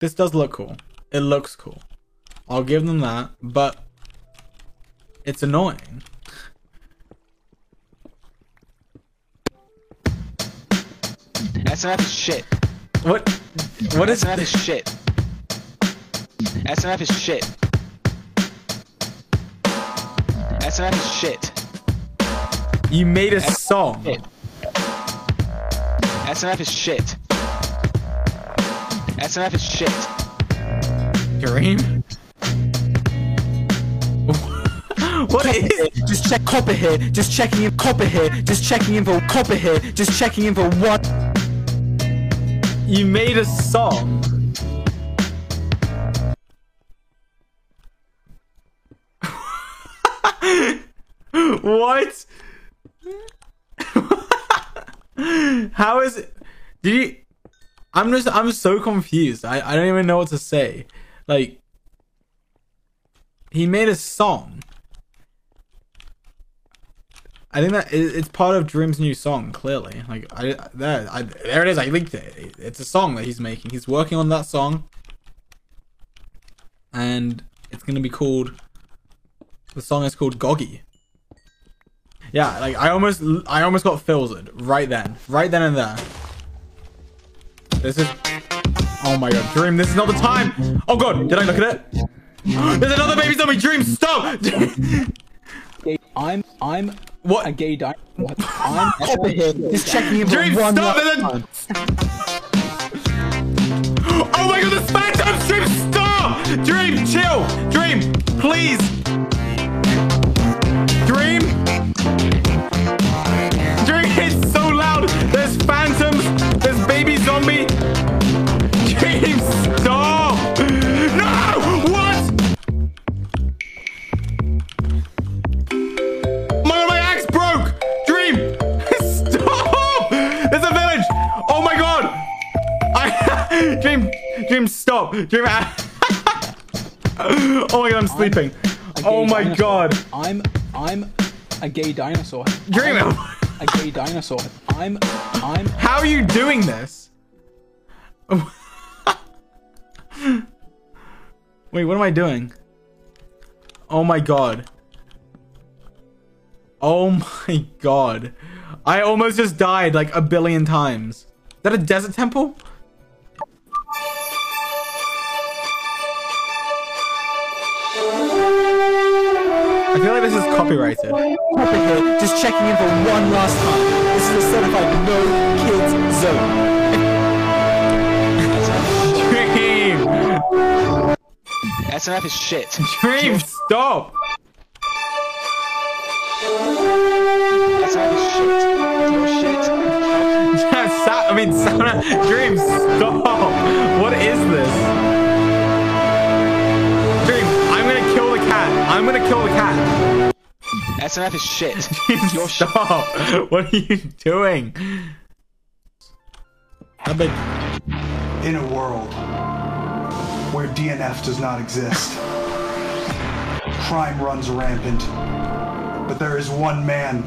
this does look cool. It looks cool. I'll give them that, but it's annoying. SMF is shit. What? What is SMF is shit. SMF is shit. SMF is shit. You made a song. Shit. SMF is shit. SMF is shit. Dream? what is Just check copper here. Just checking in copper here. Just checking in for copper here. Just checking in for one. You made a song. what? How is it? Did you? I'm just. I'm so confused. I. I don't even know what to say. Like. He made a song. I think that it's part of Dream's new song. Clearly, like I there, I, there it is. I linked it. It's a song that he's making. He's working on that song, and it's gonna be called. The song is called Goggy. Yeah, like I almost, I almost got filtered right then, right then and there. This is. Oh my god, Dream! This is not the time. Oh god, did I look at it? There's another baby zombie. Dream, stop! I'm I'm what? a gay di- what? I'm Just checking in Dream, one. stop! last There's a- time. Oh my god, the phantom! Dream, stop! Dream, chill! Dream, please! Stop! Dream, oh my god, I'm sleeping. gay Oh my dinosaur. god, I'm I'm a gay dinosaur. Dream, I'm a gay dinosaur. I'm I'm how are you doing this? Wait, what am I doing? Oh my god. Oh my god. I almost just died like a billion times. Is that a desert temple? I feel like this is copyrighted. Copper. Just checking in for one last time. This is a certified no kids zone. Dream! SMF is shit. Dream, stop! SMF is shit. Your shit. I mean, Sana, Dream, stop! What is this? I'm gonna kill the cat. SMF is shit. Dream, Your shit. stop! What are you doing? How big? in a world where DNF does not exist. Crime runs rampant, but there is one man,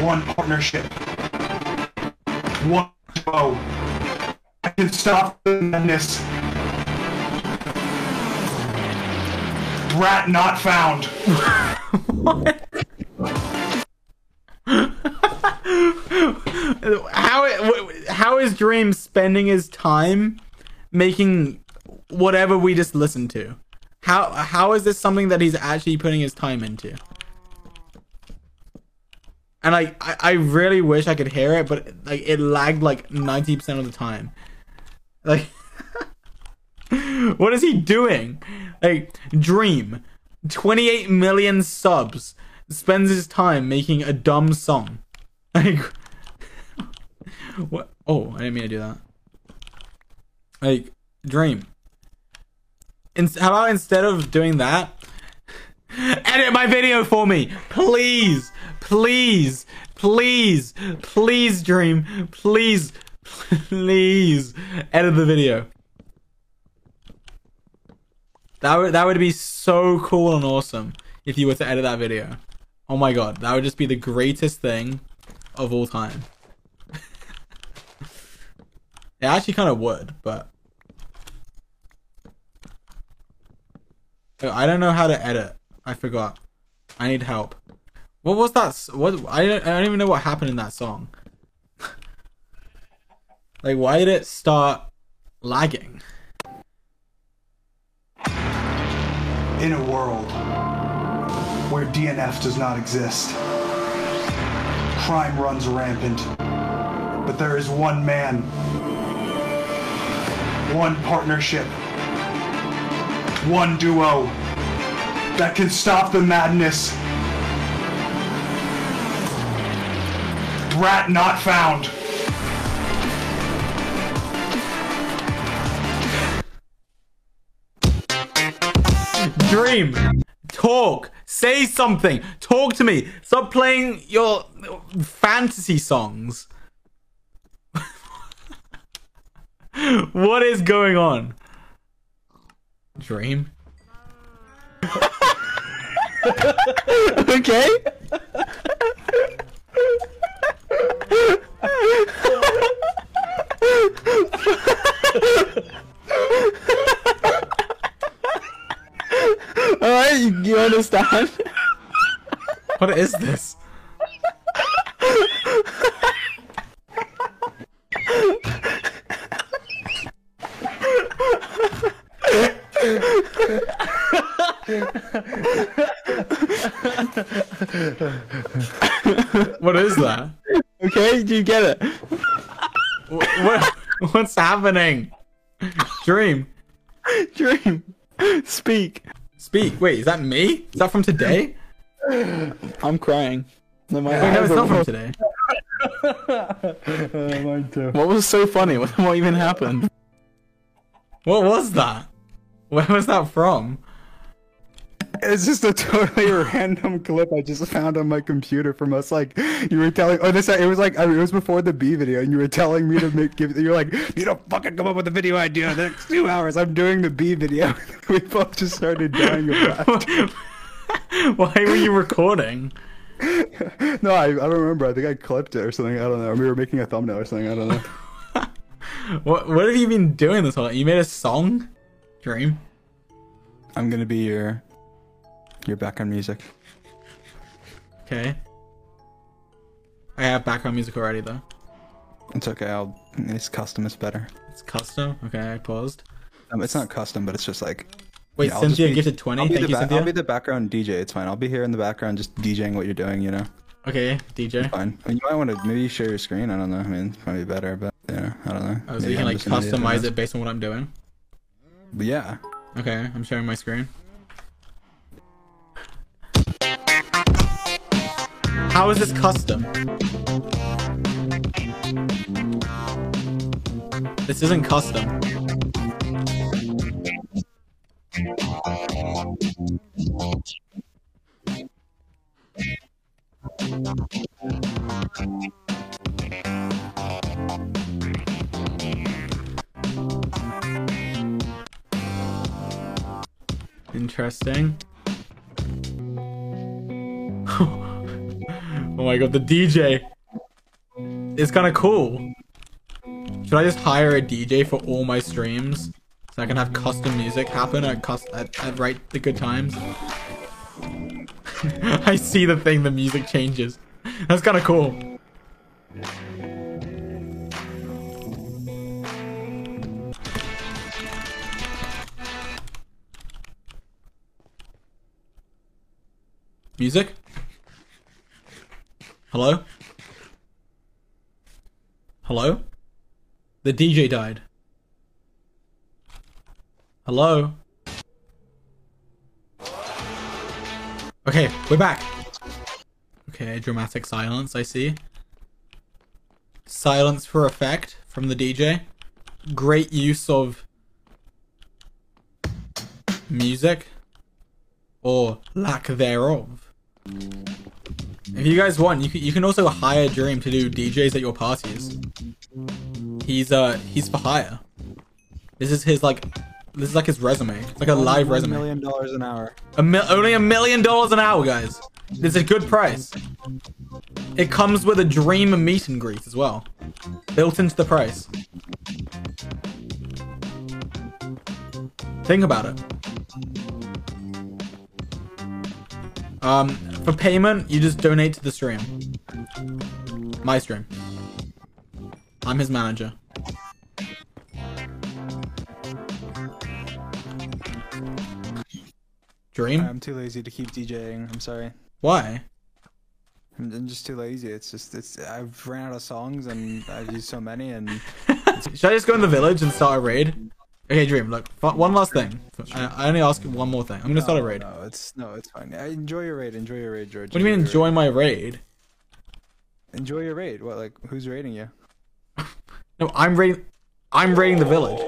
one partnership, one foe I can stop the madness. Rat not found. How how is Dream spending his time making whatever we just listened to? How how is this something that he's actually putting his time into? And like I, I really wish I could hear it, but like it lagged like ninety percent of the time. Like what is he doing? Like Dream, twenty eight million subs, spends his time making a dumb song. Like what? Oh, I didn't mean to do that. Like, Dream. In- how about instead of doing that, edit my video for me, please, please, please, please, Dream, please, please, edit the video. That would that would be so cool and awesome if you were to edit that video. Oh my god, that would just be the greatest thing of all time. It actually kind of would, but I don't know how to edit. I forgot. I need help. What was that? What I don't, I don't even know what happened in that song. like, why did it start lagging? In a world where DNF does not exist, crime runs rampant, but there is one man, one partnership, one duo that can stop the madness. Rat not found. Dream, talk, say something, talk to me. Stop playing your fantasy songs. what is going on? Dream. Okay. All right, you, understand? What is this? what is that? Okay, do you get it? Wh- What, what's happening? Dream, Dream, speak. Speak. Wait, is that me? Is that from today? I'm crying. No, my Wait, no, it's not from ro- today. What was so funny? What, what even happened? What was that? Where was that from? It's just a totally random clip I just found on my computer from us. Like you were telling, oh, this it was like I mean, it was before the B video, and you were telling me to make. Give, you're like, you don't fucking come up with a video idea. In the next two hours, I'm doing the B video. we both just started dying of laughter. Why were you recording? No, I, I don't remember. I think I clipped it or something. I don't know. We were making a thumbnail or something. I don't know. What What have you been doing this whole? Time? You made a song, Dream. I'm gonna be your your background music. Okay. I have background music already though. It's okay. I'll. It's custom. It's better. It's custom. Okay, I paused. Um, it's not custom, but it's just like. Wait, yeah, Cynthia be- gifted twenty. I'll be, Thank the you, Cynthia. I'll be the background DJ. It's fine. I'll be here in the background just DJing what you're doing. You know. Okay, DJ. Fine. I mean, you might want to maybe share your screen. I don't know. I mean, it's probably better, but yeah, I don't know. Oh, so Maybe you can I'm like just an idiot, who customize it based on what I'm doing. But yeah. Okay, I'm sharing my screen. How is this custom? This isn't custom. Interesting. My god, the DJ is kind of cool. Should I just hire a DJ for all my streams so I can have custom music happen at cus- at, at right the good times? I see the thing, the music changes. That's kind of cool. Music? Hello? Hello? The DJ died. Hello? Okay, we're back. Okay, dramatic silence, I see. Silence for effect from the DJ. Great use of music or lack thereof. If you guys want, you can, you can also hire Dream to do DJs at your parties. He's uh he's for hire. This is his like this is like his resume. It's like a live One resume. million dollars an hour. A mil- only a million dollars an hour, guys. It's a good price. It comes with a dream meet and greet as well. Built into the price. Think about it. Um, for payment, you just donate to the stream. My stream. I'm his manager. Dream? I'm too lazy to keep DJing. I'm sorry. Why? I'm, just too lazy. It's just it's I've ran out of songs and I've used so many and Should I just go in the village and start a raid? Okay, Dream, look, one last thing. I, I only ask you one more thing. I'm gonna start a raid. No, it's no, it's fine. Enjoy your raid. Enjoy your raid, George. What do you mean Enjoy your my raid? raid. Enjoy your raid. What like who's raiding you? No, I'm raiding. I'm raiding the village.